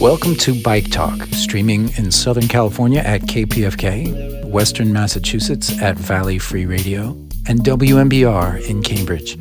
Welcome to Bike Talk, streaming in Southern California at KPFK, Western Massachusetts at Valley Free Radio, and WMBR in Cambridge.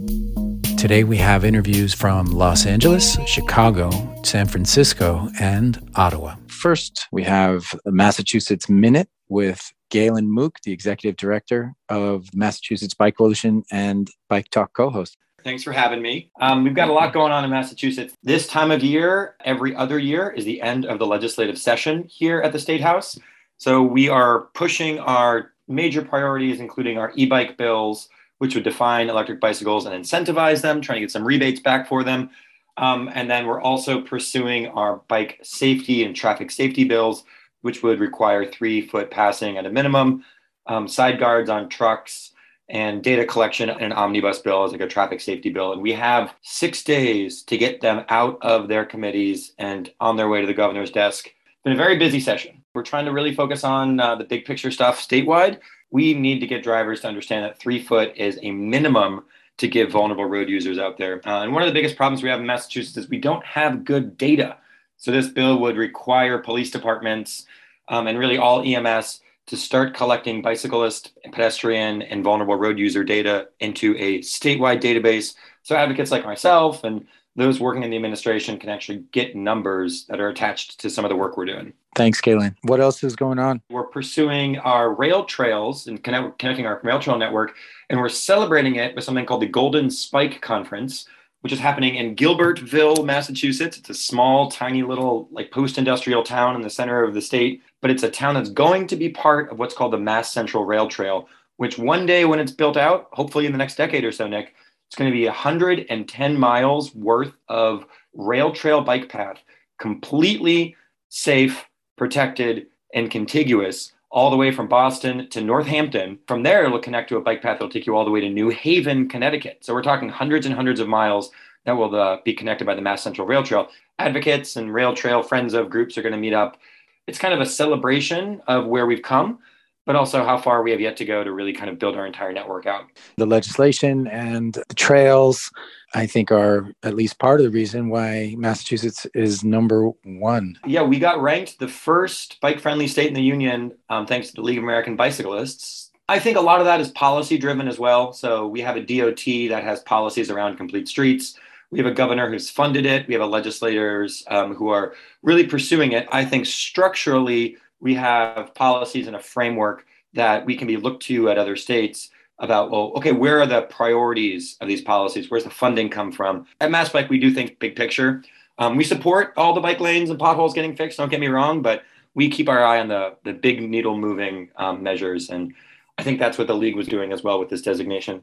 Today we have interviews from Los Angeles, Chicago, San Francisco, and Ottawa. First, we have Massachusetts Minute with Galen Mook, the executive director of Massachusetts Bike Coalition and Bike Talk co host. Thanks for having me. Um, we've got a lot going on in Massachusetts. This time of year, every other year, is the end of the legislative session here at the State House. So we are pushing our major priorities, including our e bike bills, which would define electric bicycles and incentivize them, trying to get some rebates back for them. Um, and then we're also pursuing our bike safety and traffic safety bills, which would require three foot passing at a minimum, um, side guards on trucks, and data collection and an omnibus bill as like a traffic safety bill. And we have six days to get them out of their committees and on their way to the governor's desk. It's been a very busy session. We're trying to really focus on uh, the big picture stuff statewide. We need to get drivers to understand that three foot is a minimum to give vulnerable road users out there. Uh, and one of the biggest problems we have in Massachusetts is we don't have good data. So this bill would require police departments um, and really all EMS to start collecting bicyclist, pedestrian, and vulnerable road user data into a statewide database. So advocates like myself and those working in the administration can actually get numbers that are attached to some of the work we're doing. Thanks, Galen. What else is going on? We're pursuing our rail trails and connect, connecting our rail trail network, and we're celebrating it with something called the Golden Spike Conference, which is happening in Gilbertville, Massachusetts. It's a small, tiny little like post-industrial town in the center of the state, but it's a town that's going to be part of what's called the Mass Central Rail Trail, which one day when it's built out, hopefully in the next decade or so, Nick, it's going to be 110 miles worth of rail trail bike path, completely safe, protected, and contiguous all the way from Boston to Northampton. From there, it'll connect to a bike path that'll take you all the way to New Haven, Connecticut. So we're talking hundreds and hundreds of miles that will uh, be connected by the Mass Central Rail Trail. Advocates and rail trail friends of groups are going to meet up. It's kind of a celebration of where we've come, but also how far we have yet to go to really kind of build our entire network out. The legislation and the trails I think are at least part of the reason why Massachusetts is number one. Yeah, we got ranked the first bike friendly state in the union um, thanks to the League of American Bicyclists. I think a lot of that is policy driven as well. So we have a DOT that has policies around complete streets. We have a governor who's funded it. We have a legislators um, who are really pursuing it. I think structurally, we have policies and a framework that we can be looked to at other states about well okay where are the priorities of these policies? Where's the funding come from? At mass bike we do think big picture. Um, we support all the bike lanes and potholes getting fixed don't get me wrong but we keep our eye on the the big needle moving um, measures and i think that's what the league was doing as well with this designation.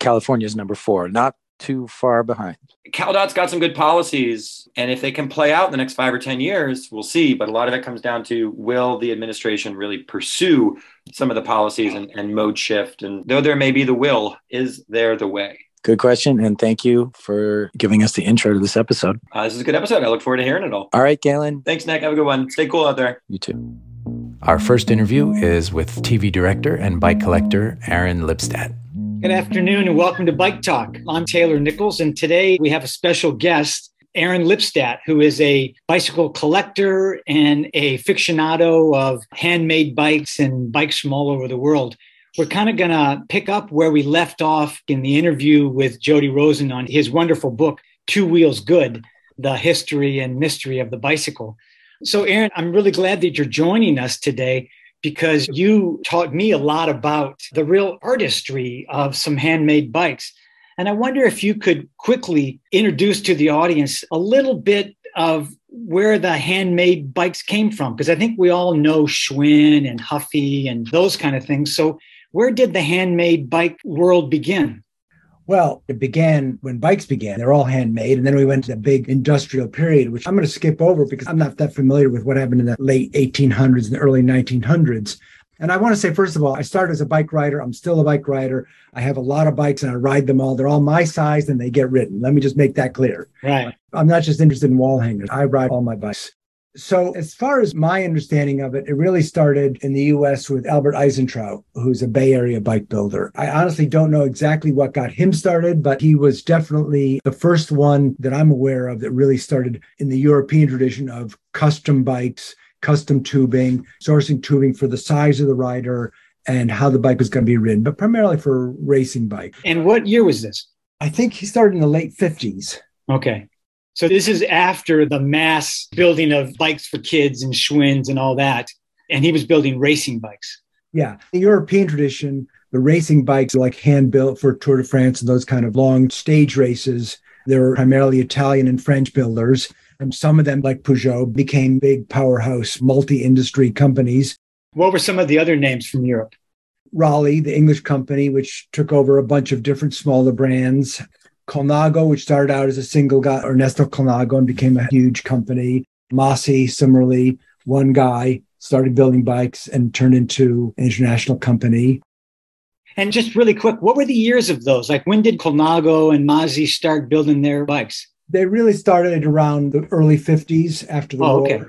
California is number four not too far behind. CalDOT's got some good policies, and if they can play out in the next five or 10 years, we'll see. But a lot of it comes down to will the administration really pursue some of the policies and, and mode shift? And though there may be the will, is there the way? Good question. And thank you for giving us the intro to this episode. Uh, this is a good episode. I look forward to hearing it all. All right, Galen. Thanks, Nick. Have a good one. Stay cool out there. You too. Our first interview is with TV director and bike collector Aaron Lipstadt. Good afternoon and welcome to Bike Talk. I'm Taylor Nichols, and today we have a special guest, Aaron Lipstadt, who is a bicycle collector and a aficionado of handmade bikes and bikes from all over the world. We're kind of going to pick up where we left off in the interview with Jody Rosen on his wonderful book, Two Wheels Good The History and Mystery of the Bicycle. So, Aaron, I'm really glad that you're joining us today because you taught me a lot about the real artistry of some handmade bikes. And I wonder if you could quickly introduce to the audience a little bit of where the handmade bikes came from, because I think we all know Schwinn and Huffy and those kind of things. So, where did the handmade bike world begin? Well, it began when bikes began. They're all handmade. And then we went to the big industrial period, which I'm going to skip over because I'm not that familiar with what happened in the late 1800s and the early 1900s. And I want to say, first of all, I started as a bike rider. I'm still a bike rider. I have a lot of bikes and I ride them all. They're all my size and they get ridden. Let me just make that clear. Right. I'm not just interested in wall hangers. I ride all my bikes. So, as far as my understanding of it, it really started in the US with Albert Eisentraut, who's a Bay Area bike builder. I honestly don't know exactly what got him started, but he was definitely the first one that I'm aware of that really started in the European tradition of custom bikes, custom tubing, sourcing tubing for the size of the rider and how the bike was going to be ridden, but primarily for racing bike. And what year was this? I think he started in the late 50s. Okay. So this is after the mass building of bikes for kids and Schwinn's and all that. And he was building racing bikes. Yeah. The European tradition, the racing bikes are like hand built for Tour de France and those kind of long stage races. They're primarily Italian and French builders. And some of them, like Peugeot, became big powerhouse multi industry companies. What were some of the other names from Europe? Raleigh, the English company, which took over a bunch of different smaller brands. Colnago, which started out as a single guy, Ernesto Colnago, and became a huge company. Masi, similarly, one guy started building bikes and turned into an international company. And just really quick, what were the years of those? Like when did Colnago and Masi start building their bikes? They really started around the early 50s after the Oh, war. okay.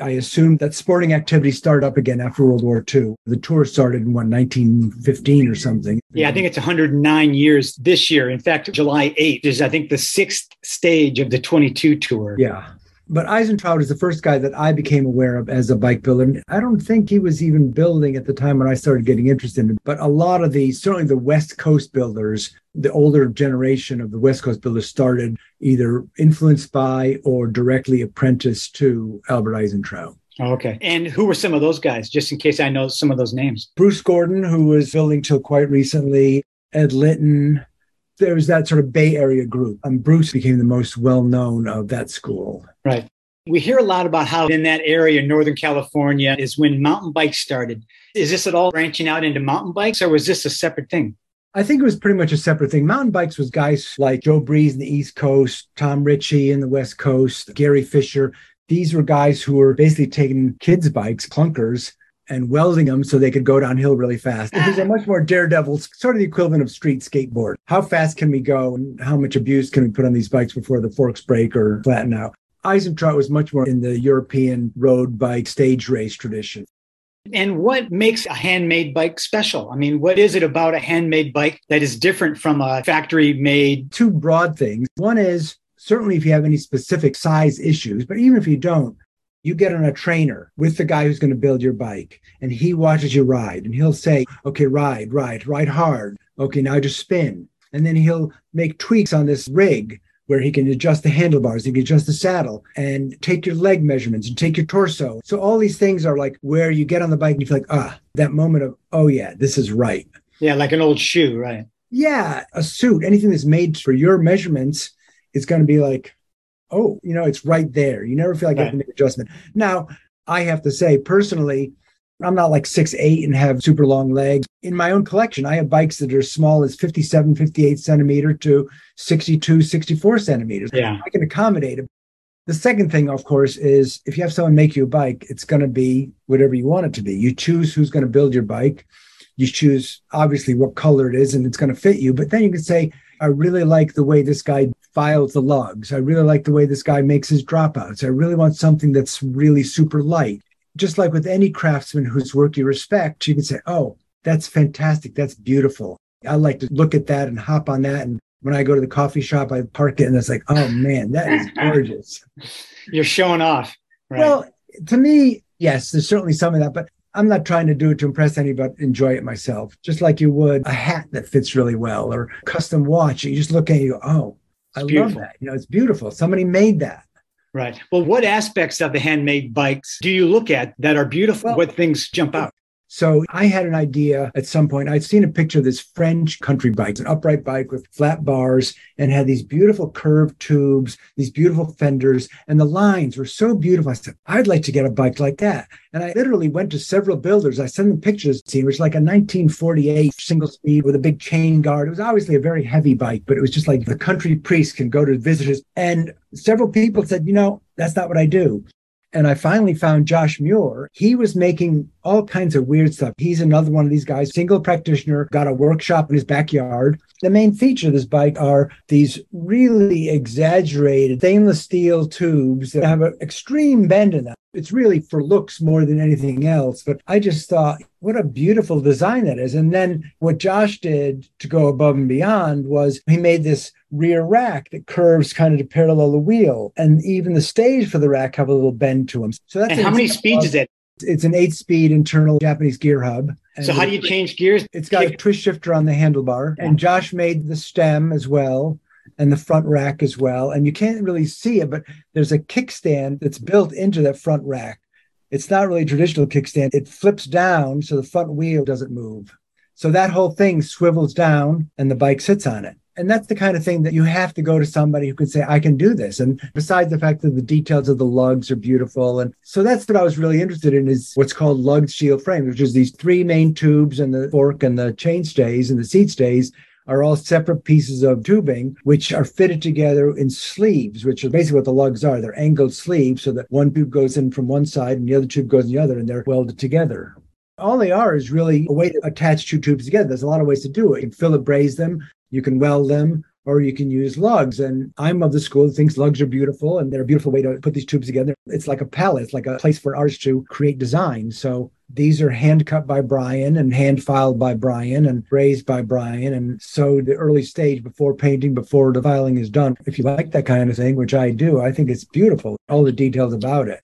I assume that sporting activity started up again after World War II. The tour started in what, 1915 or something. Yeah, I think it's 109 years this year. In fact, July 8th is, I think, the sixth stage of the 22 tour. Yeah. But Eisentraut is the first guy that I became aware of as a bike builder. And I don't think he was even building at the time when I started getting interested in it. But a lot of the, certainly the West Coast builders, the older generation of the West Coast builders started either influenced by or directly apprenticed to Albert Eisentraut. Oh, okay. And who were some of those guys, just in case I know some of those names? Bruce Gordon, who was building till quite recently, Ed Litton. There was that sort of Bay Area group. And Bruce became the most well known of that school. Right. We hear a lot about how in that area, Northern California, is when mountain bikes started. Is this at all branching out into mountain bikes or was this a separate thing? I think it was pretty much a separate thing. Mountain bikes was guys like Joe Breeze in the East Coast, Tom Ritchie in the West Coast, Gary Fisher. These were guys who were basically taking kids' bikes, clunkers, and welding them so they could go downhill really fast. It was a ah. much more daredevil, sort of the equivalent of street skateboard. How fast can we go and how much abuse can we put on these bikes before the forks break or flatten out? Eisentraut was much more in the European road bike stage race tradition. And what makes a handmade bike special? I mean, what is it about a handmade bike that is different from a factory made? Two broad things. One is certainly if you have any specific size issues, but even if you don't, you get on a trainer with the guy who's going to build your bike and he watches you ride and he'll say, okay, ride, ride, ride hard. Okay, now just spin. And then he'll make tweaks on this rig where he can adjust the handlebars, he can adjust the saddle and take your leg measurements and take your torso. So all these things are like where you get on the bike and you feel like, ah, that moment of, oh yeah, this is right. Yeah, like an old shoe, right? Yeah, a suit, anything that's made for your measurements is going to be like, oh, you know, it's right there. You never feel like you have to make adjustment. Now, I have to say, personally, I'm not like six eight and have super long legs. In my own collection, I have bikes that are as small as 57, 58 centimeter to 62, 64 centimeters. Yeah. I can accommodate it. The second thing, of course, is if you have someone make you a bike, it's going to be whatever you want it to be. You choose who's going to build your bike. You choose obviously what color it is and it's going to fit you. But then you can say, I really like the way this guy files the lugs. I really like the way this guy makes his dropouts. I really want something that's really super light. Just like with any craftsman whose work you respect, you can say, Oh, that's fantastic. That's beautiful. I like to look at that and hop on that. And when I go to the coffee shop, I park it and it's like, oh man, that is gorgeous. You're showing off. Right. Well, to me, yes, there's certainly some of that, but I'm not trying to do it to impress anybody, but enjoy it myself. Just like you would a hat that fits really well or custom watch. You just look at it, you go, oh, I love beautiful. that. You know, it's beautiful. Somebody made that. right. Well, what aspects of the handmade bikes do you look at that are beautiful? Well- what things jump out? So I had an idea at some point. I'd seen a picture of this French country bike, an upright bike with flat bars and had these beautiful curved tubes, these beautiful fenders, and the lines were so beautiful. I said, I'd like to get a bike like that. And I literally went to several builders. I sent them pictures, which was like a 1948 single speed with a big chain guard. It was obviously a very heavy bike, but it was just like the country priest can go to visitors. And several people said, you know, that's not what I do. And I finally found Josh Muir. He was making all kinds of weird stuff. He's another one of these guys, single practitioner, got a workshop in his backyard. The main feature of this bike are these really exaggerated stainless steel tubes that have an extreme bend in them. It's really for looks more than anything else. But I just thought, what a beautiful design that is. And then what Josh did to go above and beyond was he made this rear rack that curves kind of to parallel the wheel. And even the stage for the rack have a little bend to them. So that's and how many speeds is it? It's an eight speed internal Japanese gear hub. so how do you change gears? It's got a twist shifter on the handlebar. And Josh made the stem as well and the front rack as well. And you can't really see it, but there's a kickstand that's built into that front rack. It's not really a traditional kickstand. It flips down so the front wheel doesn't move. So that whole thing swivels down and the bike sits on it. And that's the kind of thing that you have to go to somebody who can say, I can do this. And besides the fact that the details of the lugs are beautiful. And so that's what I was really interested in is what's called lugged steel frames, which is these three main tubes and the fork and the chain stays and the seat stays are all separate pieces of tubing, which are fitted together in sleeves, which are basically what the lugs are. They're angled sleeves so that one tube goes in from one side and the other tube goes in the other, and they're welded together. All they are is really a way to attach two tubes together. There's a lot of ways to do it. You can fillet braze them, you can weld them, or you can use lugs. And I'm of the school that thinks lugs are beautiful and they're a beautiful way to put these tubes together. It's like a palette, it's like a place for artists to create design. So these are hand cut by Brian and hand filed by Brian and brazed by Brian. And so the early stage before painting, before the filing is done, if you like that kind of thing, which I do, I think it's beautiful, all the details about it.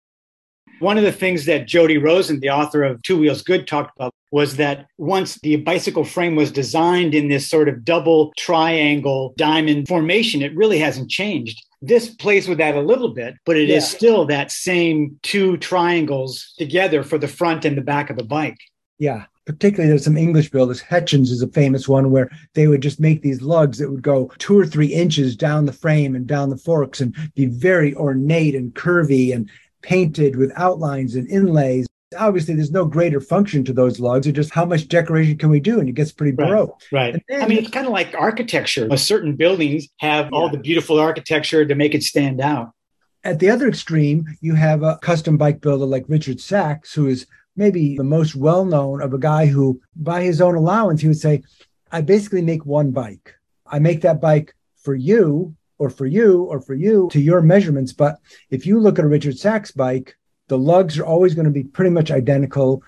One of the things that Jody Rosen, the author of Two Wheels Good, talked about was that once the bicycle frame was designed in this sort of double triangle diamond formation, it really hasn't changed. This plays with that a little bit, but it yeah. is still that same two triangles together for the front and the back of the bike. Yeah. Particularly, there's some English builders. Hetchins is a famous one where they would just make these lugs that would go two or three inches down the frame and down the forks and be very ornate and curvy and painted with outlines and inlays obviously there's no greater function to those lugs. It's just how much decoration can we do? And it gets pretty broke. Right. right. Then, I mean, it's kind of like architecture. Certain buildings have yeah. all the beautiful architecture to make it stand out. At the other extreme, you have a custom bike builder like Richard Sachs, who is maybe the most well known of a guy who, by his own allowance, he would say, I basically make one bike. I make that bike for you or for you or for you to your measurements. But if you look at a Richard Sachs bike, the lugs are always going to be pretty much identical.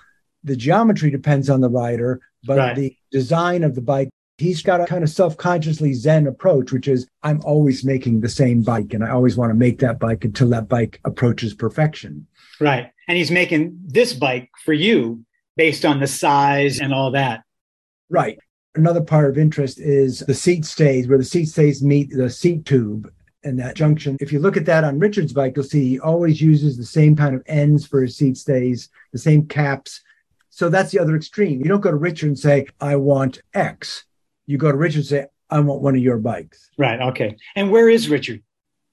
The geometry depends on the rider, but right. the design of the bike, he's got a kind of self consciously Zen approach, which is I'm always making the same bike and I always want to make that bike until that bike approaches perfection. Right. And he's making this bike for you based on the size and all that. Right. Another part of interest is the seat stays, where the seat stays meet the seat tube and that junction. If you look at that on Richard's bike, you'll see he always uses the same kind of ends for his seat stays, the same caps. So that's the other extreme. You don't go to Richard and say, I want X. You go to Richard and say, I want one of your bikes. Right. Okay. And where is Richard?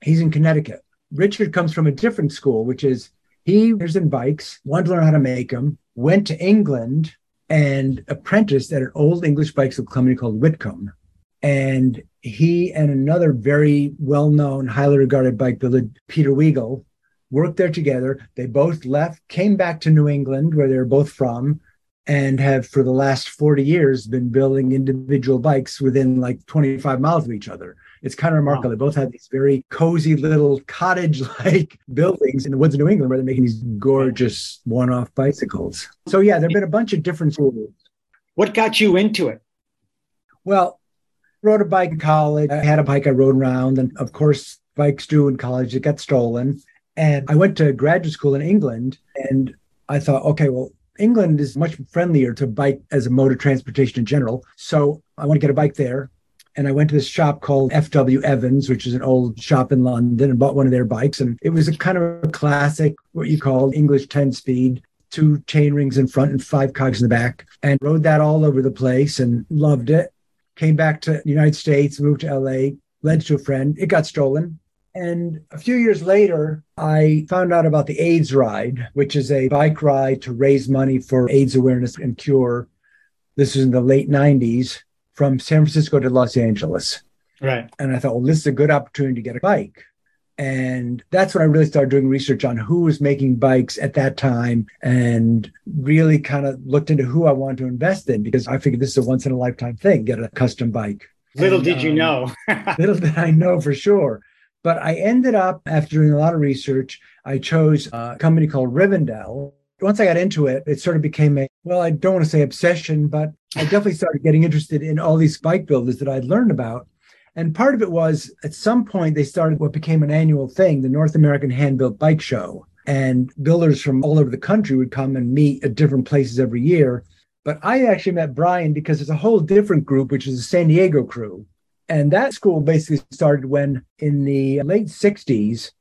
He's in Connecticut. Richard comes from a different school, which is he was in bikes, wanted to learn how to make them, went to England and apprenticed at an old English bicycle company called Witcomb. And he and another very well known, highly regarded bike builder, Peter Weigle, worked there together. They both left, came back to New England, where they're both from, and have for the last 40 years been building individual bikes within like 25 miles of each other. It's kind of remarkable. Wow. They both have these very cozy little cottage like buildings in the woods of New England where they're making these gorgeous one off bicycles. So, yeah, there have been a bunch of different schools. What got you into it? Well, rode a bike in college. I had a bike I rode around. And of course, bikes do in college, it got stolen. And I went to graduate school in England and I thought, okay, well, England is much friendlier to bike as a mode of transportation in general. So I want to get a bike there. And I went to this shop called FW Evans, which is an old shop in London, and bought one of their bikes. And it was a kind of a classic, what you call English 10 speed, two chain rings in front and five cogs in the back, and rode that all over the place and loved it came back to the United States, moved to LA, lent to a friend. It got stolen. And a few years later, I found out about the AIDS Ride, which is a bike ride to raise money for AIDS awareness and cure. This was in the late 90s from San Francisco to Los Angeles. Right. And I thought, well, this is a good opportunity to get a bike. And that's when I really started doing research on who was making bikes at that time and really kind of looked into who I wanted to invest in because I figured this is a once in a lifetime thing, get a custom bike. Little And, did you um, know. little did I know for sure. But I ended up, after doing a lot of research, I chose a company called Rivendell. Once I got into it, it sort of became a, well, I don't want to say obsession, but I definitely started getting interested in all these bike builders that I'd learned about. And part of it was at some point they started what became an annual thing, the North American Hand Built Bike Show. And builders from all over the country would come and meet at different places every year. But I actually met Brian because there's a whole different group, which is the San Diego crew. And that school basically started when, in the late 60s,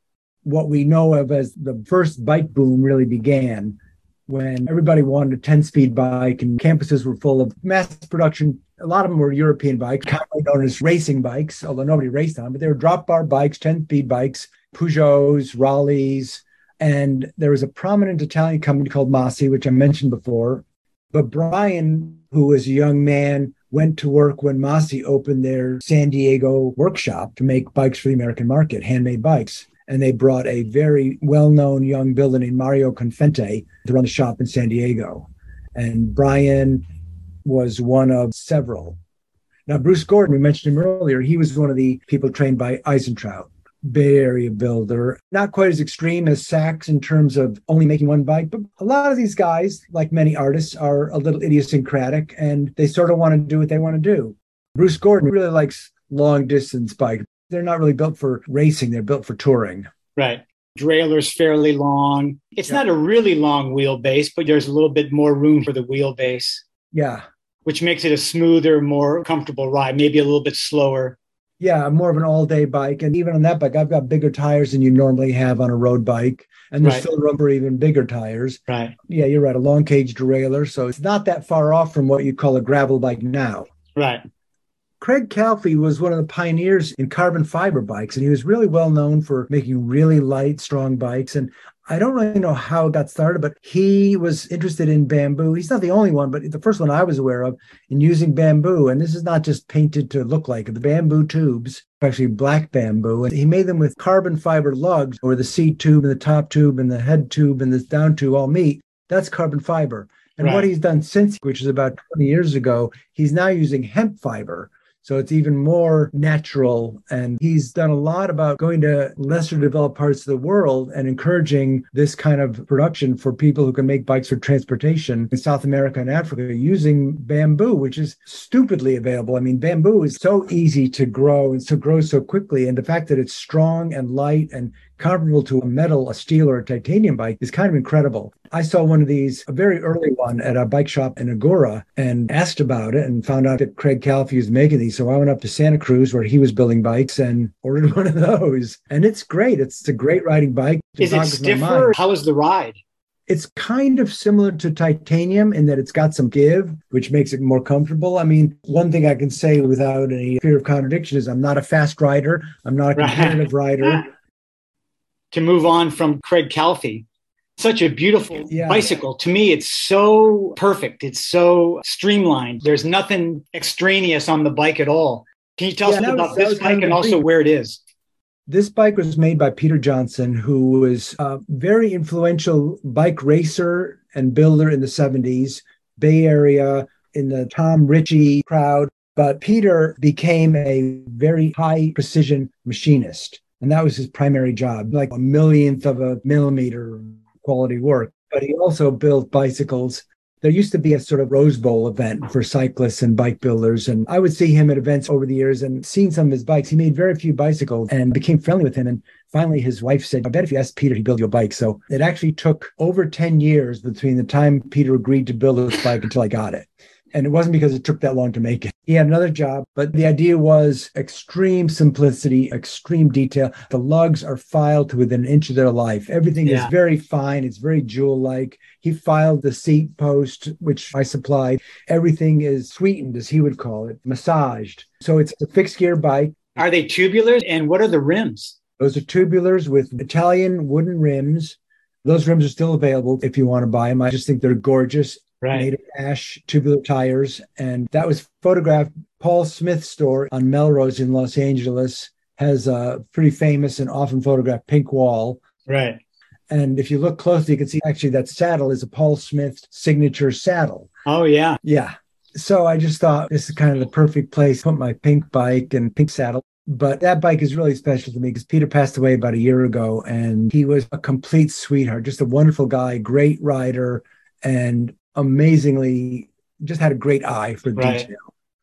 what we know of as the first bike boom really began when everybody wanted a 10 speed bike and campuses were full of mass production. A lot of them were European bikes, commonly known as racing bikes, although nobody raced on them, but they were drop bar bikes, 10 speed bikes, Peugeots, Raleighs. And there was a prominent Italian company called Masi, which I mentioned before. But Brian, who was a young man, went to work when Masi opened their San Diego workshop to make bikes for the American market, handmade bikes. And they brought a very well known young builder named Mario Confente to run the shop in San Diego. And Brian was one of several. Now, Bruce Gordon, we mentioned him earlier, he was one of the people trained by Eisentraut, Bay Area builder, not quite as extreme as Sachs in terms of only making one bike, but a lot of these guys, like many artists, are a little idiosyncratic and they sort of want to do what they want to do. Bruce Gordon really likes long distance bikes. They're not really built for racing, they're built for touring. right. Drailer's fairly long. It's Yeah. not a really long wheelbase, but there's a little bit more room for the wheelbase, Yeah. which makes it a smoother, more comfortable ride, maybe a little bit slower. Yeah, more of an all day bike. And even on that bike, I've got bigger tires than you normally have on a road bike. And there's Right. still room for even bigger tires. Right. Yeah, you're right. A long cage derailleur. So it's not that far off from what you call a gravel bike now. Right. Craig Calfee was one of the pioneers in carbon fiber bikes, and he was really well known for making really light, strong bikes. And I don't really know how it got started, but he was interested in bamboo. He's not the only one, but the first one I was aware of in using bamboo. And this is not just painted to look like. The bamboo tubes, actually black bamboo, and he made them with carbon fiber lugs where the seat tube and the top tube and the head tube and the down tube all meet. That's carbon fiber. And what he's done since, which is about 20 years ago, he's now using hemp fiber. So it's even more natural. And he's done a lot about going to lesser developed parts of the world and encouraging this kind of production for people who can make bikes for transportation in South America and Africa using bamboo, which is stupidly available. I mean, bamboo is so easy to grow and so grows so quickly. And the fact that it's strong and light and comparable to a metal, a steel, or a titanium bike is kind of incredible. I saw one of these, a very early one, at a bike shop in Agoura and asked about it and found out that Craig Calfee was making these. So I went up to Santa Cruz where he was building bikes and ordered one of those. And it's great. It's a great riding bike. Is it stiffer? How is the ride? It's kind of similar to titanium in that it's got some give, which makes it more comfortable. I mean, one thing I can say without any fear of contradiction is I'm not a fast rider. I'm not a competitive rider. To move on from Craig Calfee, such a beautiful Yeah. bicycle. To me, it's so perfect. It's so streamlined. There's nothing extraneous on the bike at all. Can you tell Yeah, us a that bit was- about this was kind bike and also where it is? This bike was made by Peter Johnson, who was a very influential bike racer and builder in the 70s, Bay Area, in the Tom Ritchie crowd. But Peter became a very high precision machinist. And that was his primary job, like a millionth of a millimeter quality work. But he also built bicycles there used to be a sort of Rose Bowl event for cyclists and bike builders. And I would see him at events over the years and seeing some of his bikes. He made very few bicycles and became friendly with him. And finally, his wife said, I bet if you ask Peter, he'd build you a bike. So it actually took over 10 years between the time Peter agreed to build this bike until I got it. And it wasn't because it took that long to make it. He had another job, but the idea was extreme simplicity, extreme detail. The lugs are filed to within an inch of their life. Everything Yeah. is very fine. It's very jewel like. He filed the seat post, which I supplied. Everything is sweetened, as he would call it, massaged. So it's a fixed gear bike. Are they tubulars? And what are the rims? Those are tubulars with Italian wooden rims. Those rims are still available if you want to buy them. I just think they're gorgeous made of ash tubular tires. And that was photographed Paul Smith's store on Melrose in Los Angeles. has a pretty famous and often photographed pink wall. Right. And if you look closely, you can see actually that saddle is a Paul Smith signature saddle. Oh, yeah. Yeah. So I just thought this is kind of the perfect place to put my pink bike and pink saddle. But that bike is really special to me because Peter passed away about a year ago and he was a complete sweetheart, just a wonderful guy, great rider, and amazingly just had a great eye for right. detail.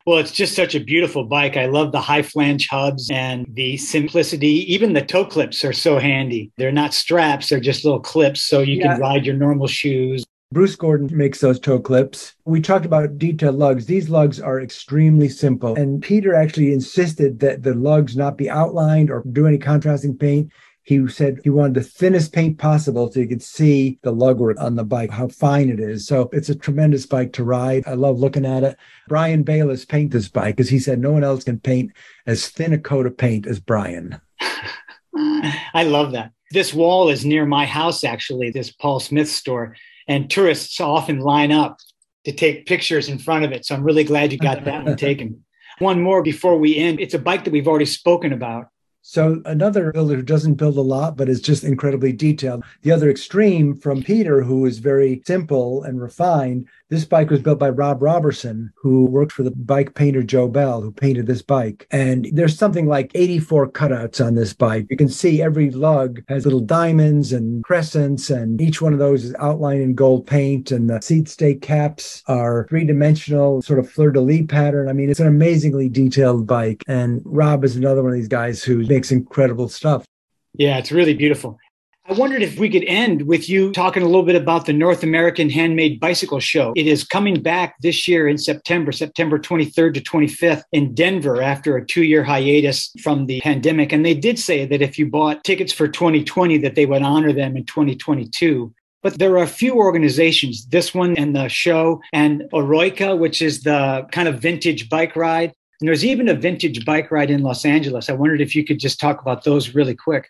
Well, it's just such a beautiful bike. I love the high flange hubs and the simplicity. Even the toe clips are so handy. They're not straps, they're just little clips so you yeah. can ride your normal shoes. Bruce Gordon makes those toe clips. We talked about detailed lugs. These lugs are extremely simple. And Peter actually insisted that the lugs not be outlined or do any contrasting paint. He said he wanted the thinnest paint possible so you could see the lugwork on the bike, how fine it is. So it's a tremendous bike to ride. I love looking at it. Brian Baylis painted this bike because he said no one else can paint as thin a coat of paint as Brian. I love that. This wall is near my house, actually, this Paul Smith store, and tourists often line up to take pictures in front of it. So I'm really glad you got that one taken. One more before we end. It's a bike that we've already spoken about. So another builder who doesn't build a lot, but is just incredibly detailed. The other extreme from Peter, who is very simple and refined, this bike was built by Rob Robertson, who worked for the bike painter Joe Bell, who painted this bike. And there's something like 84 cutouts on this bike. You can see every lug has little diamonds and crescents, and each one of those is outlined in gold paint. And the seat stay caps are three dimensional, sort of fleur de lis pattern. I mean, it's an amazingly detailed bike. And Rob is another one of these guys who makes incredible stuff. Yeah, it's really beautiful. I wondered if we could end with you talking a little bit about the North American Handmade Bicycle Show. It is coming back this year in September, September 23rd to 25th in Denver after a two year hiatus from the pandemic. And they did say that if you bought tickets for 2020, that they would honor them in 2022. But there are a few organizations, this one and the show, and Eroica, which is the kind of vintage bike ride. And there's even a vintage bike ride in Los Angeles. I wondered if you could just talk about those really quick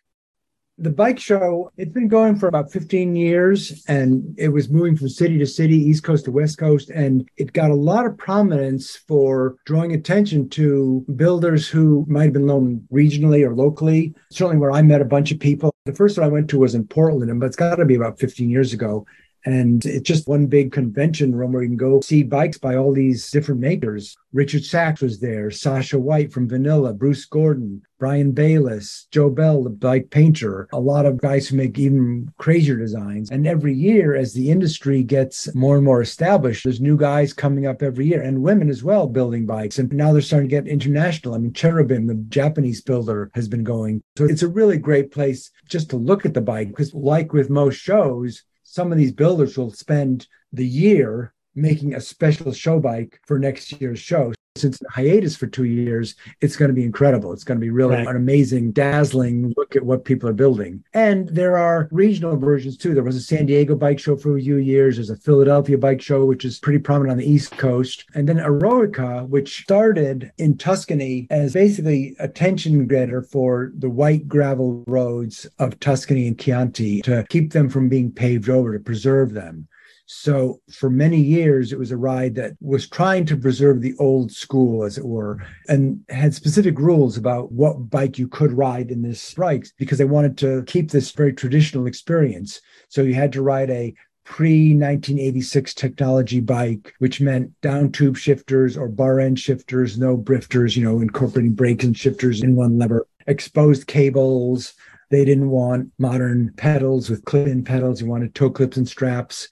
the bike show it's been going for about 15 years and it was moving from city to city east coast to west coast and it got a lot of prominence for drawing attention to builders who might have been known regionally or locally. Certainly where i met a bunch of people the first one i went to was in portland and but it's got to be about 15 years ago and it's just one big convention room where you can go see bikes by all these different makers. Richard Sachs was there, Sasha White from Vanilla, Bruce Gordon, Brian Baylis, Joe Bell, the bike painter, a lot of guys who make even crazier designs. And every year, as the industry gets more and more established, there's new guys coming up every year and women as well building bikes. And now they're starting to get international. I mean, Cherubim, the Japanese builder, has been going. So it's a really great place just to look at the bike because, like with most shows, some of these builders will spend the year making a special show bike for next year's show. Since the hiatus for two years, it's going to be incredible. It's going to be really right. an amazing, dazzling look at what people are building. And there are regional versions too. There was a San Diego bike show for a few years. There's a Philadelphia bike show, which is pretty prominent on the East Coast. And then Eroica, which started in Tuscany as basically a tension getter for the white gravel roads of Tuscany and Chianti to keep them from being paved over, to preserve them. So for many years, it was a ride that was trying to preserve the old school, as it were, and had specific rules about what bike you could ride in this bike because they wanted to keep this very traditional experience. So you had to ride a pre 1986 technology bike, which meant down tube shifters or bar end shifters, no brifters, you know, incorporating brakes and shifters in one lever, exposed cables. They didn't want modern pedals with clip in pedals. You wanted toe clips and straps.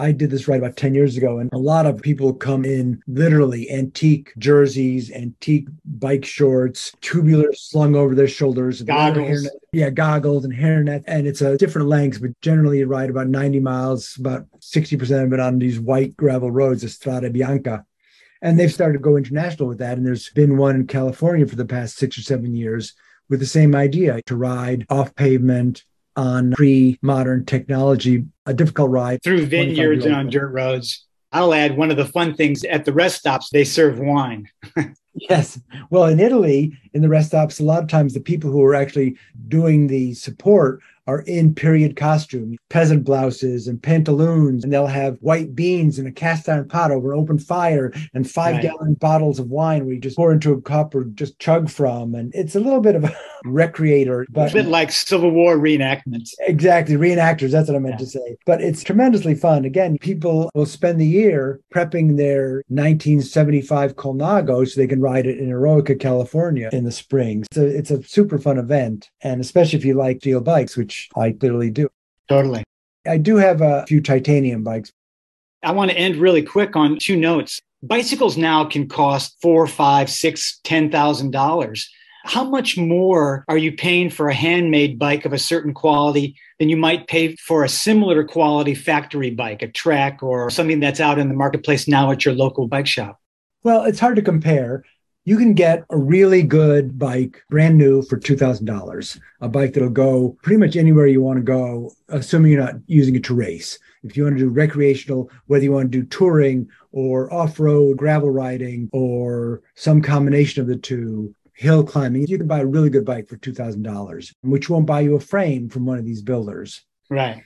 I did this right about 10 years ago, and a lot of people come in literally antique jerseys, antique bike shorts, tubular slung over their shoulders, goggles. Yeah, goggles and hairnet. And it's a different length, but generally you ride about 90 miles, about 60% of it on these white gravel roads, Estrada Bianca. And they've started to go international with that. And there's been one in California for the past six or seven years with the same idea to ride off pavement on pre modern technology, a difficult ride. Through vineyards and on dirt roads. I'll add one of the fun things at the rest stops, they serve wine. yes. Well, in Italy, in the rest stops, a lot of times the people who are actually doing the support are in period costume, peasant blouses and pantaloons, and they'll have white beans in a cast iron pot over an open fire and five right. gallon bottles of wine where you just pour into a cup or just chug from. And it's a little bit of a recreator, but a bit like Civil War reenactments. Exactly, reenactors. That's what I meant yeah. to say. But it's tremendously fun. Again, people will spend the year prepping their 1975 Colnago so they can ride it in Eroica, California in the spring. So it's a super fun event. And especially if you like steel bikes, which I clearly do. Totally. I do have a few titanium bikes. I want to end really quick on two notes. Bicycles now can cost four, five, six, ten thousand dollars. How much more are you paying for a handmade bike of a certain quality than you might pay for a similar quality factory bike, a Trek or something that's out in the marketplace now at your local bike shop? Well, it's hard to compare. You can get a really good bike brand new for $2,000, a bike that'll go pretty much anywhere you want to go, assuming you're not using it to race. If you want to do recreational, whether you want to do touring or off road gravel riding or some combination of the two, hill climbing, you can buy a really good bike for $2,000, which won't buy you a frame from one of these builders. Right.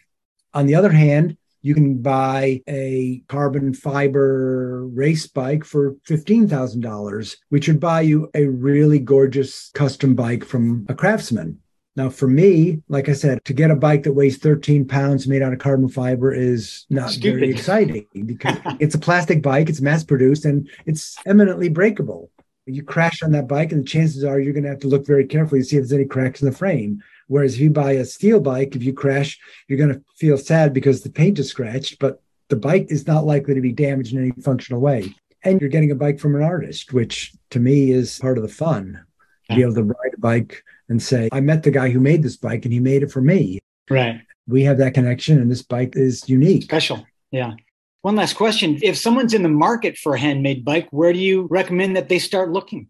On the other hand, you can buy a carbon fiber race bike for $15,000, which would buy you a really gorgeous custom bike from a craftsman. Now, for me, like I said, to get a bike that weighs 13 pounds made out of carbon fiber is not Stupid. very exciting because it's a plastic bike, it's mass produced, and it's eminently breakable you crash on that bike, and the chances are you're going to have to look very carefully to see if there's any cracks in the frame. Whereas if you buy a steel bike, if you crash, you're going to feel sad because the paint is scratched, but the bike is not likely to be damaged in any functional way. And you're getting a bike from an artist, which to me is part of the fun. To be able to ride a bike and say, I met the guy who made this bike and he made it for me. Right. We have that connection, and this bike is unique. Special. Yeah. One last question. If someone's in the market for a handmade bike, where do you recommend that they start looking?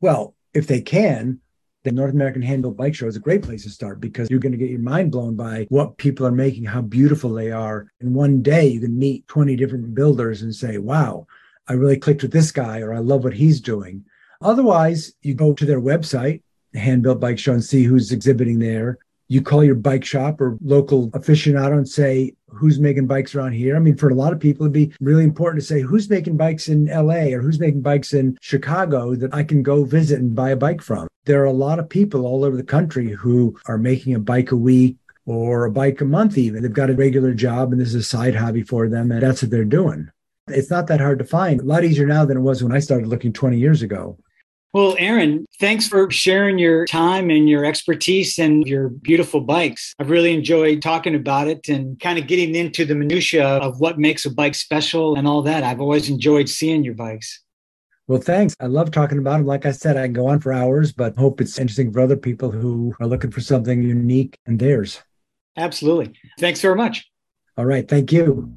Well, if they can, the North American Handbuilt Bike Show is a great place to start because you're going to get your mind blown by what people are making, how beautiful they are. In one day, you can meet 20 different builders and say, wow, I really clicked with this guy, or I love what he's doing. Otherwise, you go to their website, the Handbuilt Bike Show, and see who's exhibiting there you call your bike shop or local aficionado and say, who's making bikes around here? I mean, for a lot of people, it'd be really important to say, who's making bikes in LA or who's making bikes in Chicago that I can go visit and buy a bike from? There are a lot of people all over the country who are making a bike a week or a bike a month, even. They've got a regular job and this is a side hobby for them, and that's what they're doing. It's not that hard to find. A lot easier now than it was when I started looking 20 years ago. Well, Aaron, thanks for sharing your time and your expertise and your beautiful bikes. I've really enjoyed talking about it and kind of getting into the minutia of what makes a bike special and all that. I've always enjoyed seeing your bikes. Well, thanks. I love talking about them. Like I said, I can go on for hours, but hope it's interesting for other people who are looking for something unique and theirs. Absolutely. Thanks very much. All right. Thank you.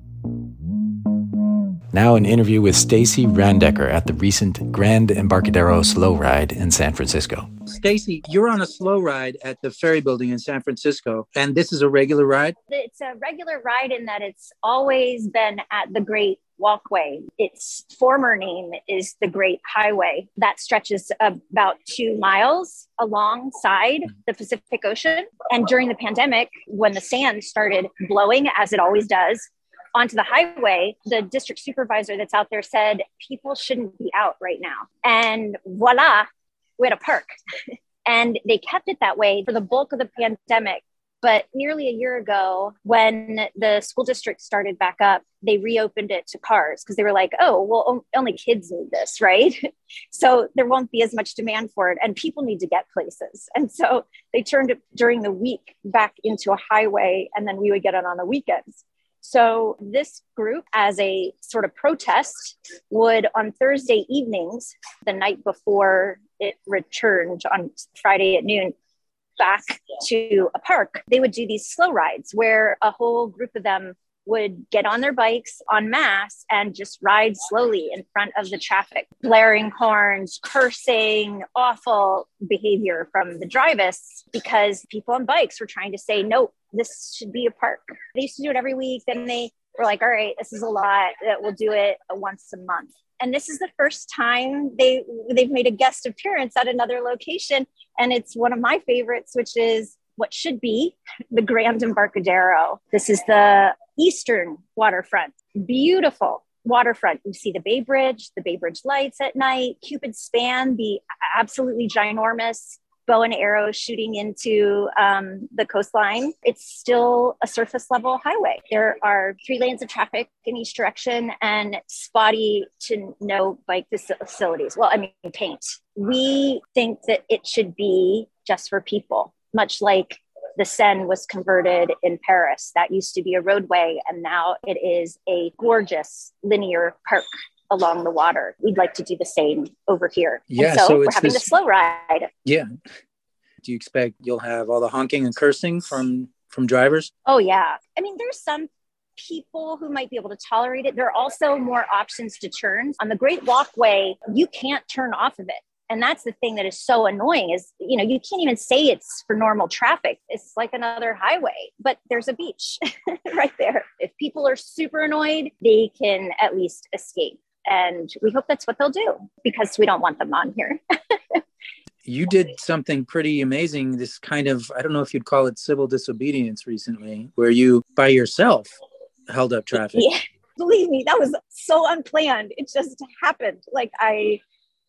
Now, an interview with Stacy Randecker at the recent Grand Embarcadero Slow Ride in San Francisco. Stacy, you're on a slow ride at the Ferry Building in San Francisco, and this is a regular ride? It's a regular ride in that it's always been at the Great Walkway. Its former name is the Great Highway. That stretches about two miles alongside mm-hmm. the Pacific Ocean. And during the pandemic, when the sand started blowing, as it always does, onto the highway, the district supervisor that's out there said people shouldn't be out right now. And voila, we had a park. and they kept it that way for the bulk of the pandemic. But nearly a year ago, when the school district started back up, they reopened it to cars because they were like, oh, well, only kids need this, right? so there won't be as much demand for it, and people need to get places. And so they turned it during the week back into a highway, and then we would get it on the weekends. So, this group, as a sort of protest, would on Thursday evenings, the night before it returned on Friday at noon, back to a park, they would do these slow rides where a whole group of them would get on their bikes en masse and just ride slowly in front of the traffic, blaring horns, cursing, awful behavior from the drivers because people on bikes were trying to say, no, this should be a park. They used to do it every week. Then they were like, all right, this is a lot. That we'll do it once a month. And this is the first time they they've made a guest appearance at another location. And it's one of my favorites, which is what should be the Grand Embarcadero. This is the eastern waterfront. Beautiful waterfront. You see the Bay Bridge, the Bay Bridge lights at night, Cupid Span, the absolutely ginormous bow and arrow shooting into um, the coastline. It's still a surface level highway. There are three lanes of traffic in each direction and spotty to no bike facilities. Well, I mean, paint. We think that it should be just for people, much like the Seine was converted in Paris. That used to be a roadway, and now it is a gorgeous linear park along the water. We'd like to do the same over here. Yeah, and so, so we're having this- the slow ride. Yeah. Do you expect you'll have all the honking and cursing from from drivers? Oh yeah. I mean, there's some people who might be able to tolerate it. There are also more options to turn. On the Great Walkway, you can't turn off of it. And that's the thing that is so annoying is, you know, you can't even say it's for normal traffic. It's like another highway, but there's a beach right there. If people are super annoyed, they can at least escape. And we hope that's what they'll do because we don't want them on here. You did something pretty amazing. This kind of I don't know if you'd call it civil disobedience recently, where you by yourself held up traffic. Yeah. Believe me, that was so unplanned. It just happened. Like I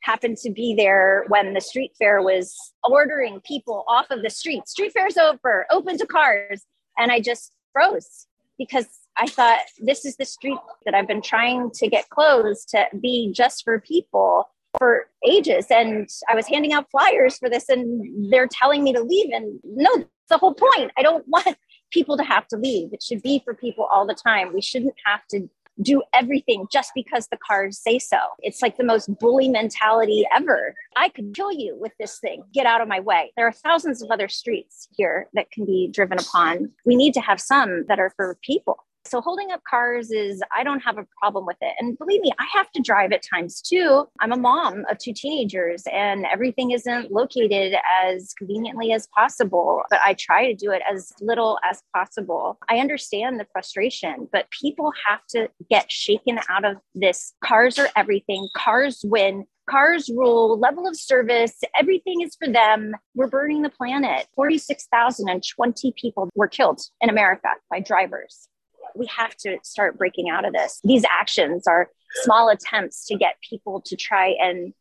happened to be there when the street fair was ordering people off of the street. Street fair's over, open to cars. And I just froze because I thought this is the street that I've been trying to get closed to be just for people for ages. And I was handing out flyers for this and they're telling me to leave. And no, it's the whole point. I don't want people to have to leave. It should be for people all the time. We shouldn't have to do everything just because the cars say so. It's like the most bully mentality ever. I could kill you with this thing. Get out of my way. There are thousands of other streets here that can be driven upon. We need to have some that are for people. So holding up cars is, I don't have a problem with it. And believe me, I have to drive at times too. I'm a mom of two teenagers and everything isn't located as conveniently as possible, but I try to do it as little as possible. I understand the frustration, but people have to get shaken out of this. Cars are everything. Cars win. Cars rule, level of service, everything is for them. We're burning the planet. 46,020 people were killed in America by drivers we have to start breaking out of this. These actions are small attempts to get people to try and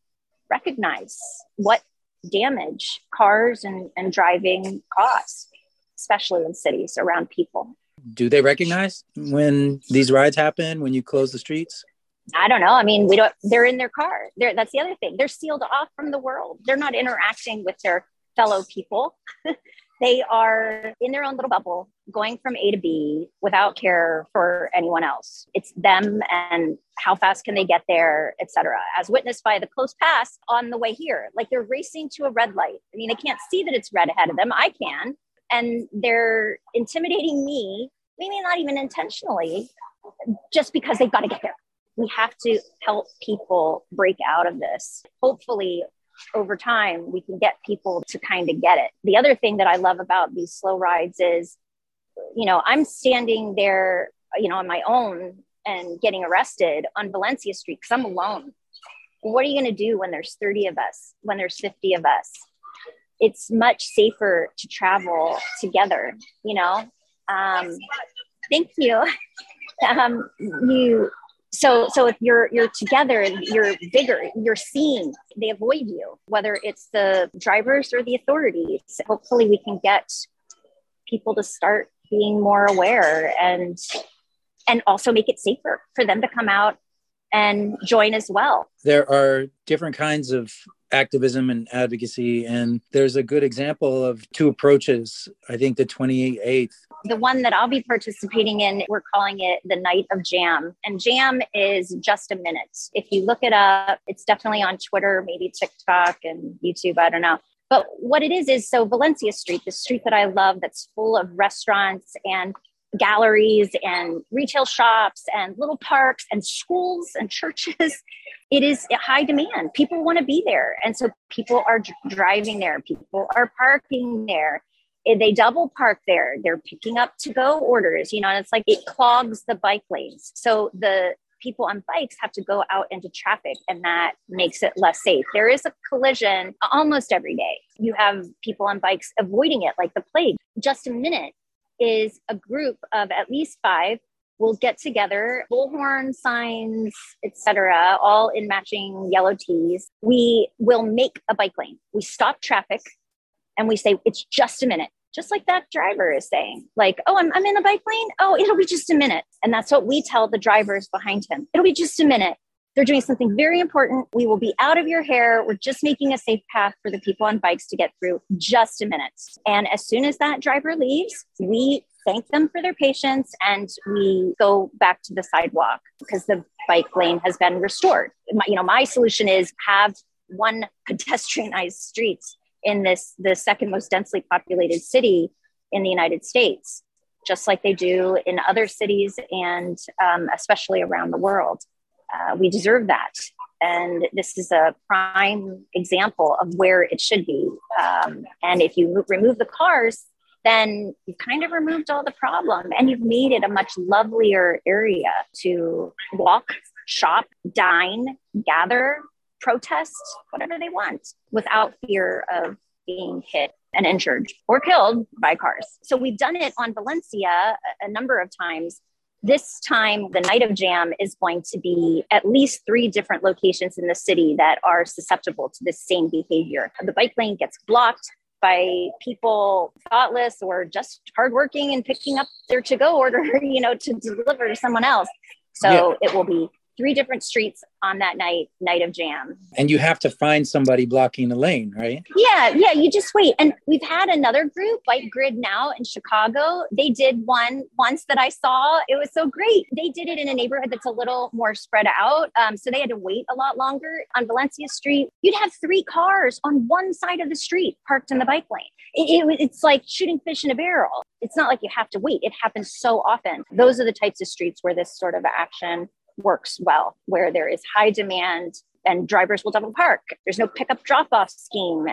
recognize what damage cars and, and driving cause, especially in cities around people. Do they recognize when these rides happen, when you close the streets? I don't know. I mean, we don't, they're in their car. They're, that's the other thing. They're sealed off from the world. They're not interacting with their fellow people. they are in their own little bubble going from a to b without care for anyone else. It's them and how fast can they get there etc as witnessed by the close pass on the way here. Like they're racing to a red light. I mean they can't see that it's red ahead of them. I can. And they're intimidating me maybe not even intentionally just because they've got to get there. We have to help people break out of this. Hopefully over time we can get people to kind of get it. The other thing that i love about these slow rides is you know i'm standing there you know on my own and getting arrested on valencia street because i'm alone. What are you going to do when there's 30 of us when there's 50 of us? It's much safer to travel together you know? Um, thank you. Um, you so so if you're you're together you're bigger you're seen they avoid you whether it's the drivers or the authorities hopefully we can get people to start being more aware and and also make it safer for them to come out and join as well There are different kinds of activism and advocacy, and there's a good example of two approaches. I think the 28th the one that I'll be participating in, we're calling it the Night of Jam. And Jam is just a minute. If you look it up, it's definitely on Twitter, maybe TikTok and YouTube, I don't know. But what it is is so Valencia Street, the street that I love that's full of restaurants and galleries and retail shops and little parks and schools and churches. It is high demand. People want to be there. And so people are driving there, people are parking there. They double park there. They're picking up to go orders, you know, and it's like it clogs the bike lanes. So the people on bikes have to go out into traffic and that makes it less safe. There is a collision almost every day You have people on bikes avoiding it like the plague. Just a minute is a group of at least five will get together, bullhorn signs, etc., all in matching yellow tees. We will make a bike lane. We stop traffic and we say, it's just a minute. Just like that driver is saying, like, oh, I'm, I'm in the bike lane. Oh, it'll be just a minute. And that's what we tell the drivers behind him. It'll be just a minute. They're doing something very important. We will be out of your hair. We're just making a safe path for the people on bikes to get through just a minute. And as soon as that driver leaves, we thank them for their patience and we go back to the sidewalk because the bike lane has been restored. My, you know, my solution is have one pedestrianized streets in this the second most densely populated city in the United States, just like they do in other cities and um, especially around the world. Uh, we deserve that. And this is a prime example of where it should be. Um, and if you remove the cars, then you've kind of removed all the problem and you've made it a much lovelier area to walk, shop, dine, gather, protest, whatever they want without fear of being hit and injured or killed by cars. So we've done it on Valencia a number of times. This time, the night of jam is going to be at least three different locations in the city that are susceptible to this same behavior. The bike lane gets blocked, by people thoughtless or just hardworking and picking up their to go order, you know, to deliver to someone else. So yeah. it will be three different streets on that night, night of jam. And you have to find somebody blocking the lane, right? Yeah, yeah. You just wait. And we've had another group, Bike Grid Now in Chicago. They did one once that I saw. It was so great. They did it in a neighborhood that's a little more spread out. Um, so they had to wait a lot longer. On Valencia Street, you'd have three cars on one side of the street parked in the bike lane. It, it, it's like shooting fish in a barrel. It's not like you have to wait. It happens so often. Those are the types of streets where this sort of action works well, where there is high demand and drivers will double park. There's no pickup drop off scheme.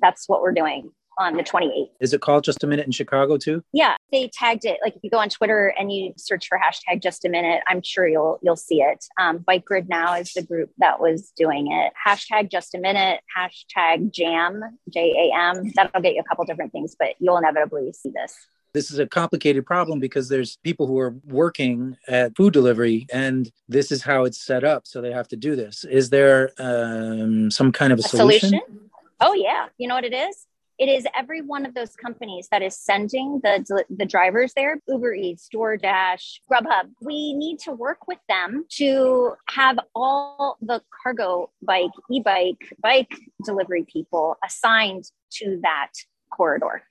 That's what we're doing on the 28th. Is it called Just a Minute in Chicago too? Yeah, they tagged it. Like if you go on Twitter and you search for hashtag Just a Minute, I'm sure you'll you'll see it. Um, Bike Grid Now is the group that was doing it. Hashtag Just a Minute. Hashtag Jam J A M. That'll get you a couple different things, but you'll inevitably see this. This is a complicated problem because there's people who are working at food delivery and this is how it's set up. So they have to do this. Is there um, some kind of a, a solution? solution? Oh, yeah. You know what it is? It is every one of those companies that is sending the, the drivers there Uber Eats, DoorDash, Grubhub. We need to work with them to have all the cargo bike, e bike, bike delivery people assigned to that corridor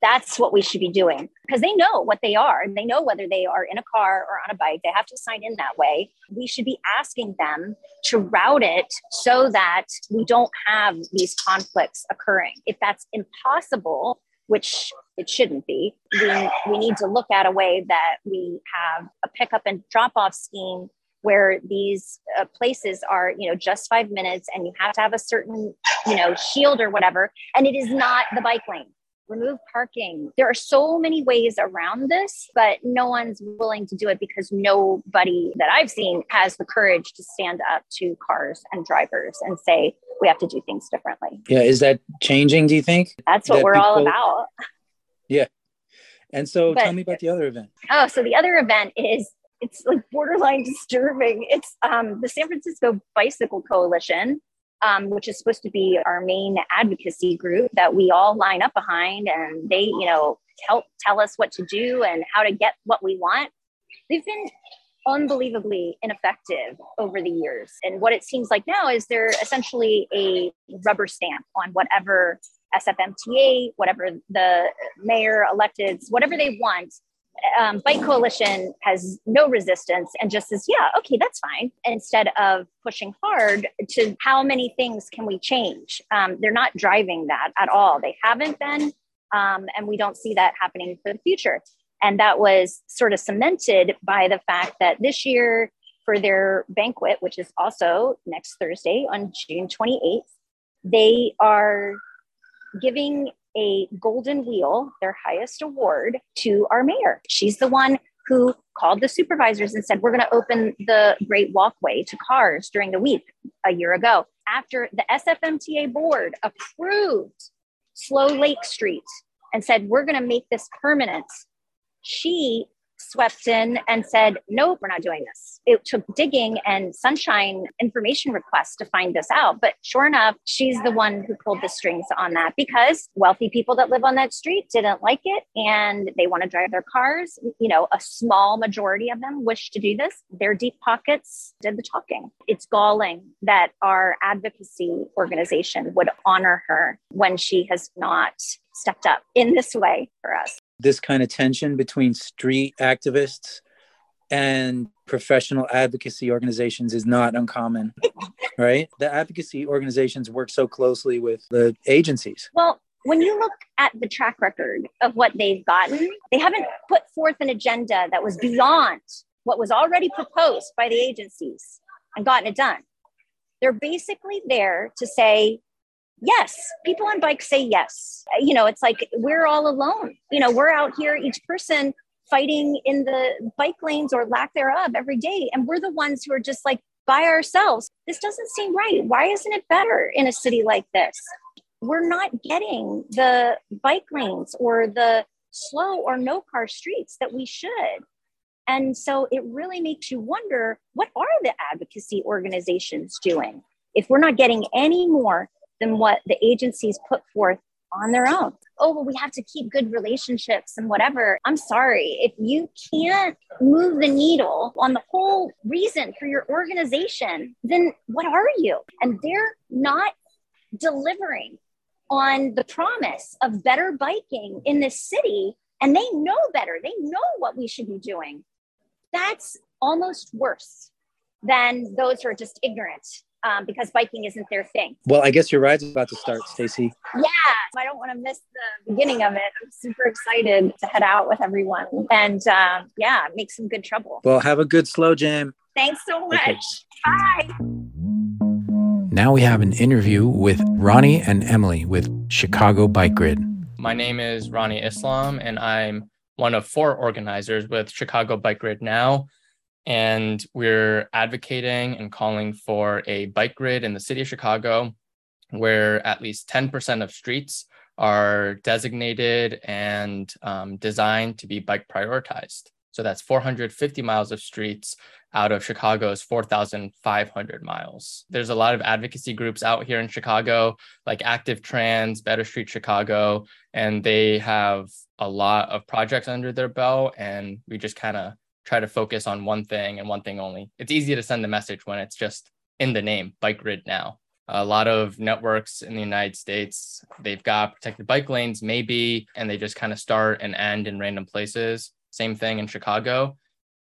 that's what we should be doing because they know what they are and they know whether they are in a car or on a bike. They have to sign in that way. We should be asking them to route it so that we don't have these conflicts occurring. If that's impossible which it shouldn't be we, we need to look at a way that we have a pickup and drop off scheme where these uh, places are you know just five minutes and you have to have a certain you know shield or whatever and it is not the bike lane remove parking. There are so many ways around this, but no one's willing to do it because nobody that I've seen has the courage to stand up to cars and drivers and say, we have to do things differently. Yeah. Is that changing, do you think? That's what that we're people... all about. Yeah. And so but, tell me about the other event. Oh, so the other event is it's like borderline disturbing. It's um, the San Francisco Bicycle Coalition um, which is supposed to be our main advocacy group that we all line up behind and they, you know, help tell us what to do and how to get what we want. They've been unbelievably ineffective over the years. And what it seems like now is they're essentially a rubber stamp on whatever SFMTA, whatever the mayor electeds, whatever they want, um, Bike Coalition has no resistance and just says, yeah, okay, that's fine. Instead of pushing hard to how many things can we change? Um, they're not driving that at all. They haven't been. Um, and we don't see that happening for the future. And that was sort of cemented by the fact that this year, for their banquet, which is also next Thursday on June 28th, they are giving a golden wheel, their highest award, to our mayor. She's the one who called the supervisors and said, We're going to open the Great Walkway to cars during the week a year ago. After the SFMTA board approved Slow Lake Street and said, We're going to make this permanent, she swept in and said, Nope, we're not doing this. It took digging and sunshine information requests to find this out. But sure enough, she's the one who pulled the strings on that because wealthy people that live on that street didn't like it and they want to drive their cars. You know, a small majority of them wish to do this. Their deep pockets did the talking. It's galling that our advocacy organization would honor her when she has not stepped up in this way for us this kind of tension between street activists and professional advocacy organizations is not uncommon, right? The advocacy organizations work so closely with the agencies. Well, when you look at the track record of what they've gotten, they haven't put forth an agenda that was beyond what was already proposed by the agencies and gotten it done. They're basically there to say, yes. People on bikes say yes. You know it's like we're all alone. You know we're out here each person fighting in the bike lanes or lack thereof every day. And we're the ones who are just like by ourselves. This doesn't seem right. Why isn't it better in a city like this? We're not getting the bike lanes or the slow or no car streets that we should. And so it really makes you wonder what are the advocacy organizations doing? If we're not getting any more than what the agencies put forth on their own. Oh, well, we have to keep good relationships and whatever. I'm sorry. If you can't move the needle on the whole reason for your organization, then what are you? And they're not delivering on the promise of better biking in this city. And they know better, they know what we should be doing. That's almost worse than those who are just ignorant um, because biking isn't their thing. Well, I guess your ride's about to start, Stacy. Yeah, I don't want to miss the beginning of it. I'm super excited to head out with everyone and um, yeah, make some good trouble. Well, have a good slow jam. Thanks so much. Okay. Bye. Now we have an interview with Ronnie and Emily with Chicago Bike Grid. My name is Ronnie Islam, and I'm one of four organizers with Chicago Bike Grid now and we're advocating and calling for a bike grid in the city of Chicago where at least 10% of streets are designated and um, designed to be bike prioritized. So that's 450 miles of streets out of Chicago's 4,500 miles. There's a lot of advocacy groups out here in Chicago, like Active Trans, Better Street Chicago, and they have a lot of projects under their belt. And we just kind of try to focus on one thing and one thing only. It's easy to send the message when it's just in the name, bike grid now. A lot of networks in the United States, they've got protected bike lanes, maybe, and they just kind of start and end in random places. Same thing in Chicago.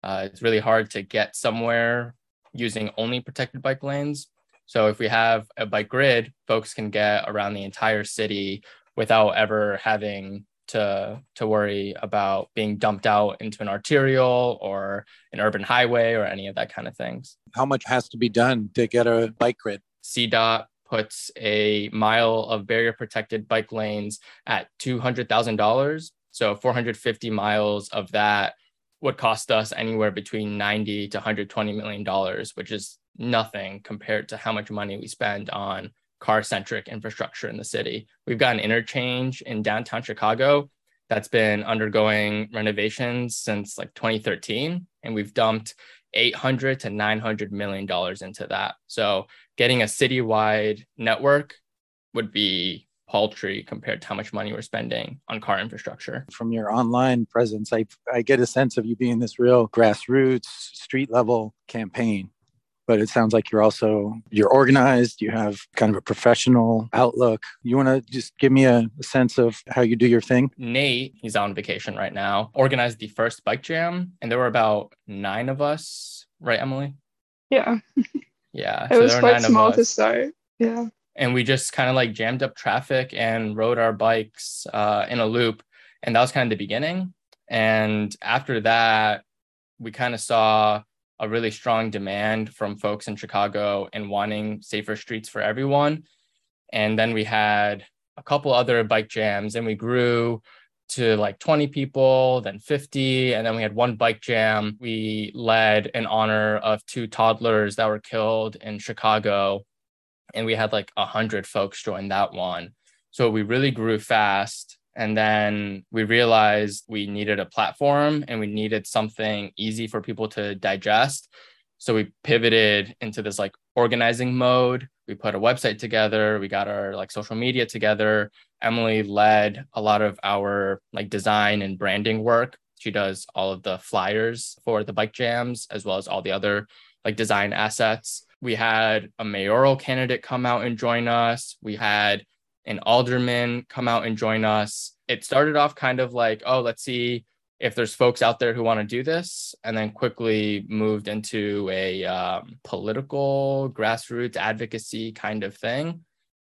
Uh, it's really hard to get somewhere using only protected bike lanes. So if we have a bike grid, folks can get around the entire city without ever having to to worry about being dumped out into an arterial or an urban highway or any of that kind of things. How much has to be done to get a bike grid? CDOT puts a mile of barrier protected bike lanes at $200,000. So 450 miles of that would cost us anywhere between 90 to 120 million dollars, which is nothing compared to how much money we spend on car centric infrastructure in the city. We've got an interchange in downtown Chicago that's been undergoing renovations since like 2013, and we've dumped 800 to 900 million dollars into that. So getting a citywide network would be paltry compared to how much money we're spending on car infrastructure. From your online presence, I, I get a sense of you being this real grassroots, street level campaign but it sounds like you're also you're organized you have kind of a professional outlook. You want to just give me a, a, sense of how you do your thing? Nate he's on vacation right now organized the first bike jam and there were about nine of us right emily? Yeah. Yeah it so was quite small to start yeah. And we just kind of like jammed up traffic and rode our bikes uh, in a loop and that was kind of the beginning. And after that we kind of saw a really strong demand from folks in Chicago and wanting safer streets for everyone. And then we had a couple other bike jams and we grew to like 20 people, then 50, and then we had one bike jam. We led in honor of two toddlers that were killed in Chicago, and we had like 100 folks join that one. So we really grew fast. And then we realized we needed a platform and we needed something easy for people to digest. So we pivoted into this like organizing mode. We put a website together, we got our like social media together. Emily led a lot of our like design and branding work. She does all of the flyers for the bike jams as well as all the other like design assets. We had a mayoral candidate come out and join us. We had an alderman come out and join us. It started off kind of like, oh, let's see if there's folks out there who want to do this, and then quickly moved into a um, political grassroots advocacy kind of thing.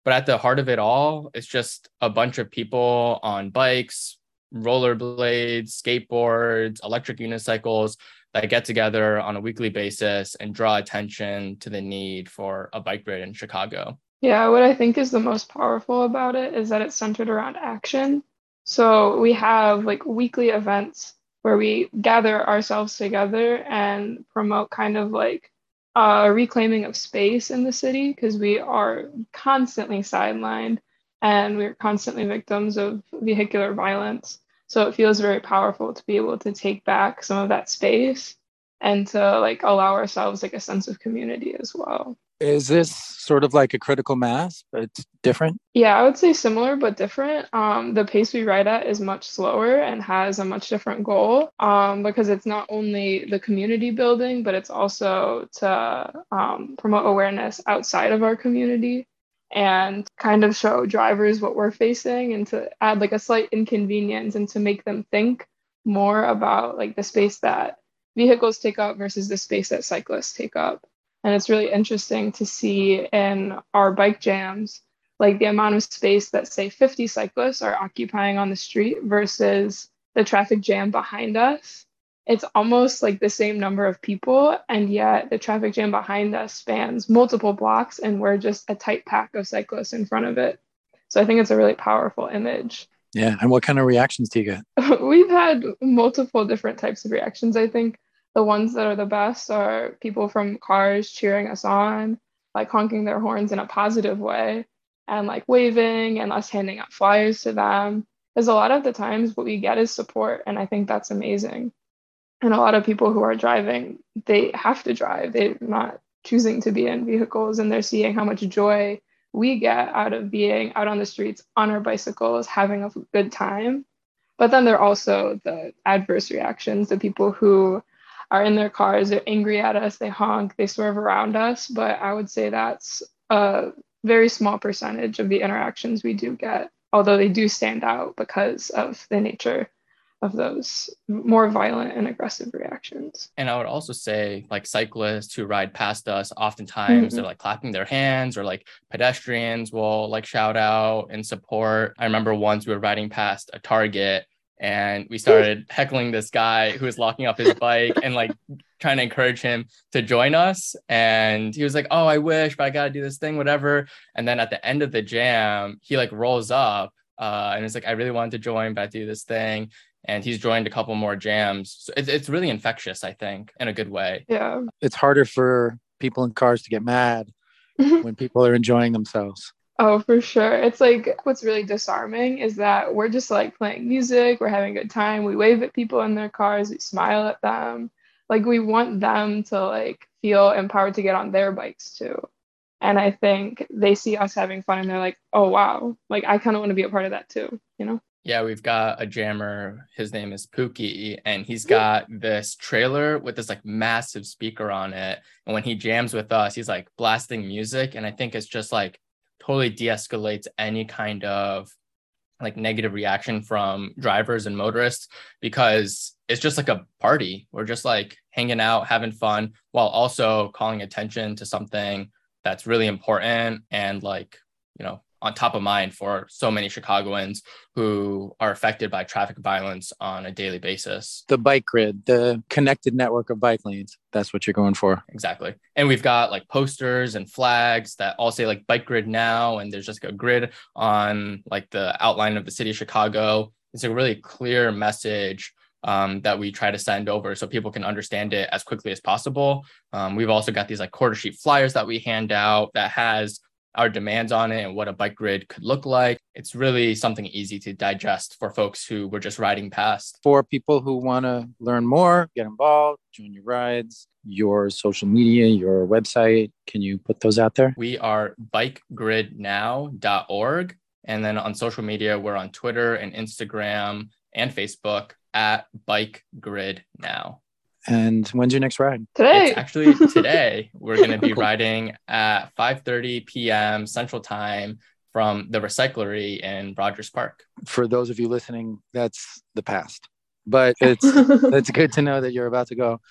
But at the heart of it all, it's just a bunch of people on bikes, rollerblades, skateboards, electric unicycles that get together on a weekly basis and draw attention to the need for a bike grid in Chicago. Yeah, what I think is the most powerful about it is that it's centered around action. So we have like weekly events where we gather ourselves together and promote kind of like a reclaiming of space in the city because we are constantly sidelined and we're constantly victims of vehicular violence. So it feels very powerful to be able to take back some of that space and to like allow ourselves like a sense of community as well. Is this sort of like a critical mass, but it's different? Yeah, I would say similar but different. Um, the pace we ride at is much slower and has a much different goal um, because it's not only the community building, but it's also to um, promote awareness outside of our community and kind of show drivers what we're facing and to add like a slight inconvenience and to make them think more about like the space that vehicles take up versus the space that cyclists take up. And it's really interesting to see in our bike jams, like the amount of space that, say, 50 cyclists are occupying on the street versus the traffic jam behind us. It's almost like the same number of people, and yet the traffic jam behind us spans multiple blocks, and we're just a tight pack of cyclists in front of it. So I think it's a really powerful image. Yeah. And what kind of reactions do you get? We've had multiple different types of reactions, I think the ones that are the best are people from cars cheering us on, like honking their horns in a positive way and like waving and us handing out flyers to them. Because a lot of the times what we get is support. And I think that's amazing. And a lot of people who are driving, they have to drive. They're not choosing to be in vehicles and they're seeing how much joy we get out of being out on the streets on our bicycles, having a good time. But then there are also the adverse reactions, the people who are in their cars, they're angry at us, they honk, they swerve around us. But I would say that's a very small percentage of the interactions we do get, although they do stand out because of the nature of those more violent and aggressive reactions. And I would also say, like cyclists who ride past us, oftentimes mm-hmm. they're like clapping their hands, or like pedestrians will like shout out and support. I remember once we were riding past a Target and we started heckling this guy who was locking up his bike and like trying to encourage him to join us. And he was like oh i wish but i gotta do this thing whatever. And then at the end of the jam he like rolls up uh, and it's like i really wanted to join but i do this thing. And he's joined a couple more jams. So it's, it's really infectious i think in a good way. Yeah. It's harder for people in cars to get mad when people are enjoying themselves Oh, for sure. It's like what's really disarming is that we're just like playing music, we're having a good time, we wave at people in their cars, we smile at them. Like we want them to like feel empowered to get on their bikes too. And I think they see us having fun and they're like, oh wow, like I kind of want to be a part of that too, you know? Yeah, we've got a jammer. His name is Pookie, and he's got this trailer with this like massive speaker on it. And when he jams with us, he's like blasting music. And I think it's just like totally de-escalates any kind of like negative reaction from drivers and motorists because it's just like a party. We're just like hanging out, having fun while also calling attention to something that's really important and like, you know, on top of mind for so many Chicagoans who are affected by traffic violence on a daily basis. The bike grid, the connected network of bike lanes. That's what you're going for. Exactly. And we've got like posters and flags that all say like bike grid now. And there's just a grid on like the outline of the city of Chicago. it's a really clear message um, that we try to send over so people can understand it as quickly as possible. Um, we've also got these like quarter sheet flyers that we hand out that has our demands on it and what a bike grid could look like. It's really something easy to digest for folks who were just riding past. For people who want to learn more, get involved, join your rides, your social media, your website, can you put those out there? We are bikegridnow.org. And then on social media, we're on Twitter and Instagram and Facebook at Bike Grid Now. And when's your next ride? Today. It's actually today. We're going to be riding at 5:30 p.m. Central Time from the recyclery in Rogers Park. For those of you listening, that's the past. But it's it's good to know that you're about to go.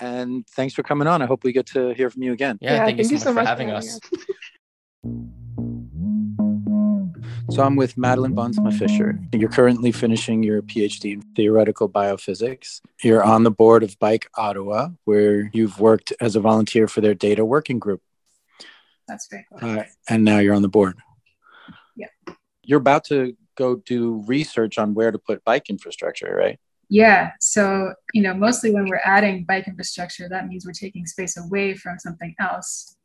And thanks for coming on. I hope we get to hear from you again. Yeah, yeah thank, thank, you so, much, for having us. So I'm with Madeline Bonsma Fisher. You're currently finishing your PhD in theoretical biophysics. You're on the board of Bike Ottawa, where you've worked as a volunteer for their data working group. That's great. Uh, and now you're on the board. Yeah. You're about to go do research on where to put bike infrastructure, right? Yeah. So, you know, mostly when we're adding bike infrastructure, that means we're taking space away from something else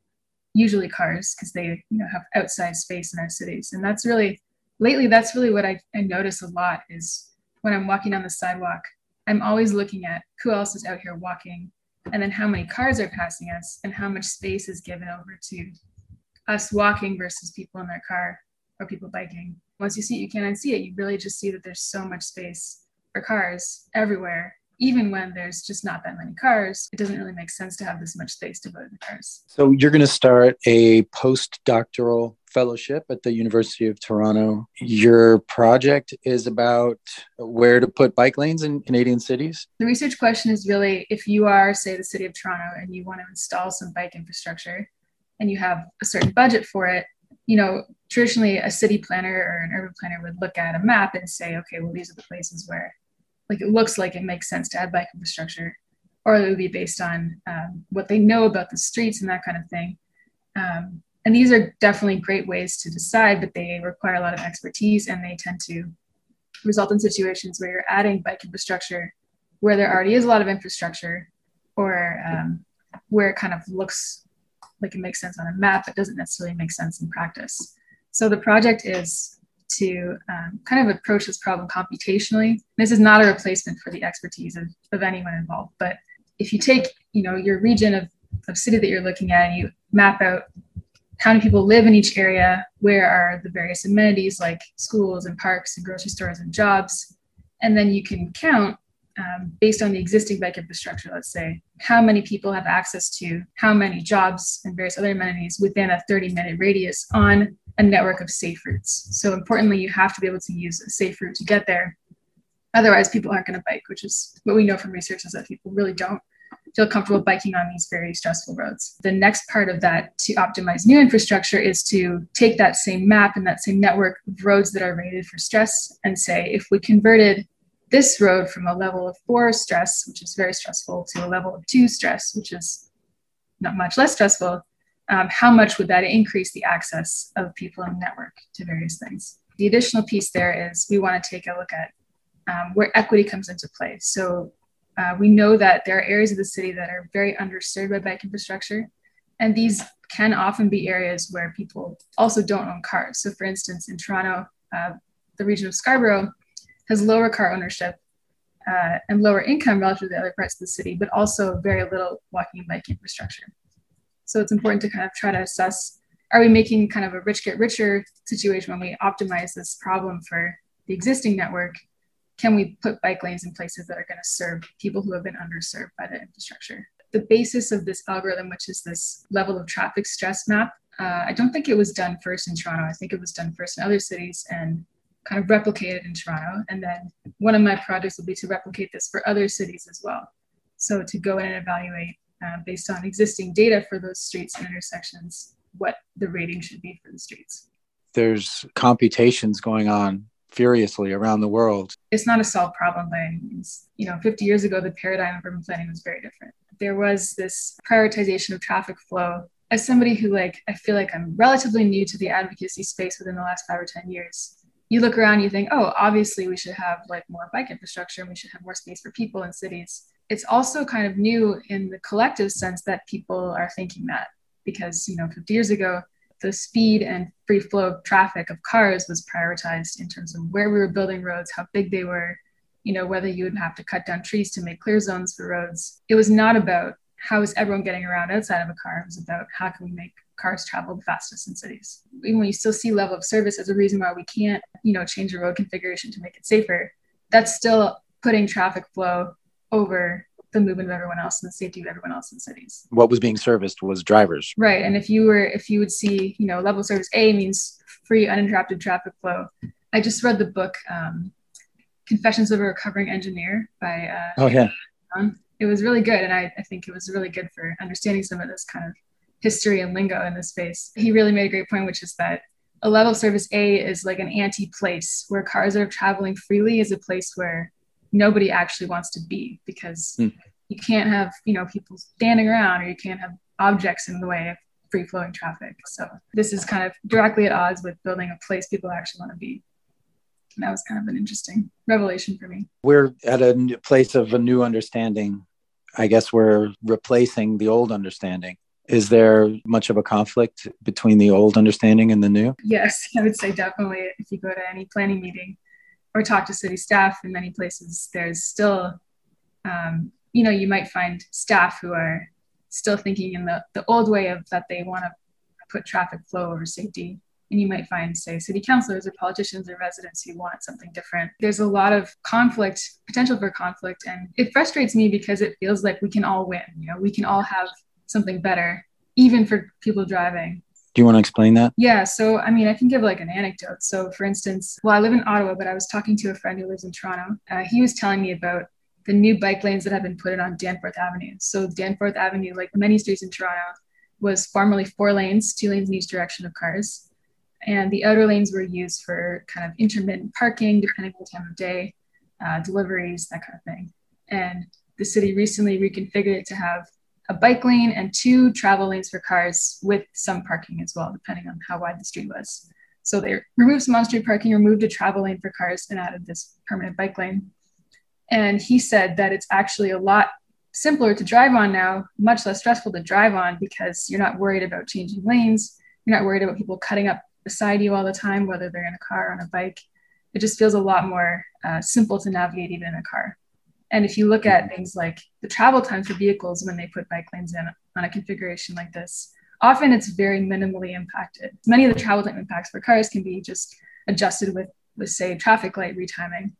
usually cars because they you know have outside space in our cities. And that's really lately that's really what I, I notice a lot is when i'm walking on the sidewalk i'm always looking at who else is out here walking and then how many cars are passing us and how much space is given over to us walking versus people in their car or people biking. Once you see it you can't unsee it. You really just see that there's so much space for cars everywhere even when there's just not that many cars, it doesn't really make sense to have this much space devoted to cars. So you're going to start a postdoctoral fellowship at the University of Toronto. Your project is about where to put bike lanes in Canadian cities. The research question is really if you are, say, the city of Toronto and you want to install some bike infrastructure and you have a certain budget for it, you know, traditionally a city planner or an urban planner would look at a map and say, okay, well, these are the places where like it looks like it makes sense to add bike infrastructure, or it would be based on um, what they know about the streets and that kind of thing. Um, and these are definitely great ways to decide, but they require a lot of expertise and they tend to result in situations where you're adding bike infrastructure where there already is a lot of infrastructure or um, where it kind of looks like it makes sense on a map, but doesn't necessarily make sense in practice. So the project is to um, kind of approach this problem computationally. This is not a replacement for the expertise of, of anyone involved, but if you take, you know, your region of, of city that you're looking at and you map out how many people live in each area, where are the various amenities like schools and parks and grocery stores and jobs, and then you can count um, based on the existing bike infrastructure, let's say, how many people have access to how many jobs and various other amenities within a 30 minute radius on a network of safe routes. So importantly, you have to be able to use a safe route to get there. Otherwise, people aren't going to bike, which is what we know from research is that people really don't feel comfortable biking on these very stressful roads. The next part of that to optimize new infrastructure is to take that same map and that same network of roads that are rated for stress and say, if we converted this road from a level of four stress, which is very stressful, to a level of two stress, which is not much less stressful, um, how much would that increase the access of people in the network to various things? The additional piece there is we want to take a look at um, where equity comes into play. So uh, we know that there are areas of the city that are very underserved by bike infrastructure, and these can often be areas where people also don't own cars. So, for instance, in Toronto, uh, the region of Scarborough has lower car ownership uh, and lower income relative to the other parts of the city, but also very little walking and bike infrastructure. So it's important to kind of try to assess are we making kind of a rich get richer situation when we optimize this problem for the existing network? Can we put bike lanes in places that are going to serve people who have been underserved by the infrastructure? The basis of this algorithm, which is this level of traffic stress map, uh, I don't think it was done first in Toronto. I think it was done first in other cities and kind of replicated in Toronto. And then one of my projects will be to replicate this for other cities as well. So to go in and evaluate uh, based on existing data for those streets and intersections, what the rating should be for the streets. There's computations going on furiously around the world. It's not a solved problem by any means. You know, 50 years ago, the paradigm of urban planning was very different. There was this prioritization of traffic flow. As somebody who, like, I feel like I'm relatively new to the advocacy space within the last five or 10 years, you look around, you think, oh, obviously we should have like more bike infrastructure and we should have more space for people in cities. It's also kind of new in the collective sense that people are thinking that because, you know, 50 years ago, the speed and free flow of traffic of cars was prioritized in terms of where we were building roads, how big they were, you know, whether you would have to cut down trees to make clear zones for roads. It was not about how is everyone getting around outside of a car. It was about how can we make cars travel the fastest in cities. Even when you still see level of service as a reason why we can't, you know, change the road configuration to make it safer, that's still putting traffic flow over the movement of everyone else and the safety of everyone else in cities. What was being serviced was drivers. Right. And if you were if you would see, you know, level service A means free uninterrupted traffic flow. I just read the book um, Confessions of a Recovering Engineer by uh, Oh yeah. It was really good. And I, I think it was really good for understanding some of this kind of history and lingo in this space. He really made a great point, which is that a level service A is like an anti place where cars are traveling freely is a place where nobody actually wants to be because mm. you can't have, you know, people standing around or you can't have objects in the way of free flowing traffic. So this is kind of directly at odds with building a place people actually want to be. And that was kind of an interesting revelation for me. We're at a place of a new understanding. I guess we're replacing the old understanding is there much of a conflict between the old understanding and the new? Yes, I would say definitely. If you go to any planning meeting or talk to city staff in many places, there's still, um, you know, you might find staff who are still thinking in the, the old way of that they want to put traffic flow over safety. And you might find, say, city councilors or politicians or residents who want something different. There's a lot of conflict, potential for conflict. And it frustrates me because it feels like we can all win. You know, we can all have something better, even for people driving. Do you want to explain that? Yeah. So, I mean, I can give like an anecdote. So, for instance, well, I live in Ottawa, but I was talking to a friend who lives in Toronto. Uh, he was telling me about the new bike lanes that have been put in on Danforth Avenue. So, Danforth Avenue, like many streets in Toronto, was formerly four lanes, two lanes in each direction of cars. And the outer lanes were used for kind of intermittent parking, depending on the time of day, uh, deliveries, that kind of thing. And the city recently reconfigured it to have a bike lane and two travel lanes for cars with some parking as well, depending on how wide the street was. So they removed some on-street parking, removed a travel lane for cars, and added this permanent bike lane. And he said that it's actually a lot simpler to drive on now, much less stressful to drive on because you're not worried about changing lanes. You're not worried about people cutting up beside you all the time, whether they're in a car or on a bike. It just feels a lot more uh, simple to navigate even in a car. And if you look at mm-hmm. things like the travel time for vehicles when they put bike lanes in on a configuration like this, often it's very minimally impacted. Many of the travel time impacts for cars can be just adjusted with, with say, traffic light retiming.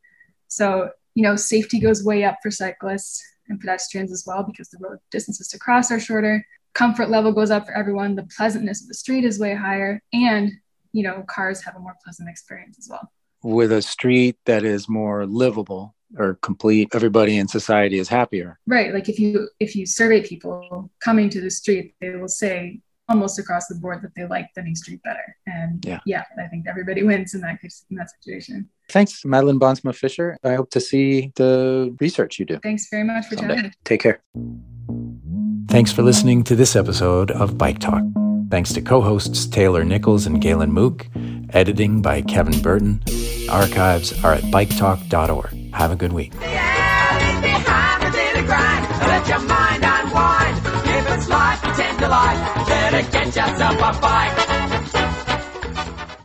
So, you know, safety goes way up for cyclists and pedestrians as well because the road distances to cross are shorter. Comfort level goes up for everyone. The pleasantness of the street is way higher. And, you know, cars have a more pleasant experience as well. With a street that is more livable, or complete everybody in society is happier. Right like if you if you survey people coming to the street they will say almost across the board that they like the new street better. And yeah, yeah i think everybody wins in that case in that situation. Thanks madeline bonsma fisher. I hope to see the research you do. Thanks very much for Someday. me take care. Thanks for listening to this episode of bike talk. Thanks to co-hosts taylor nichols and galen mook. Editing by kevin burton. Archives are at biketalk.org have a good week. Better get yourself a bike.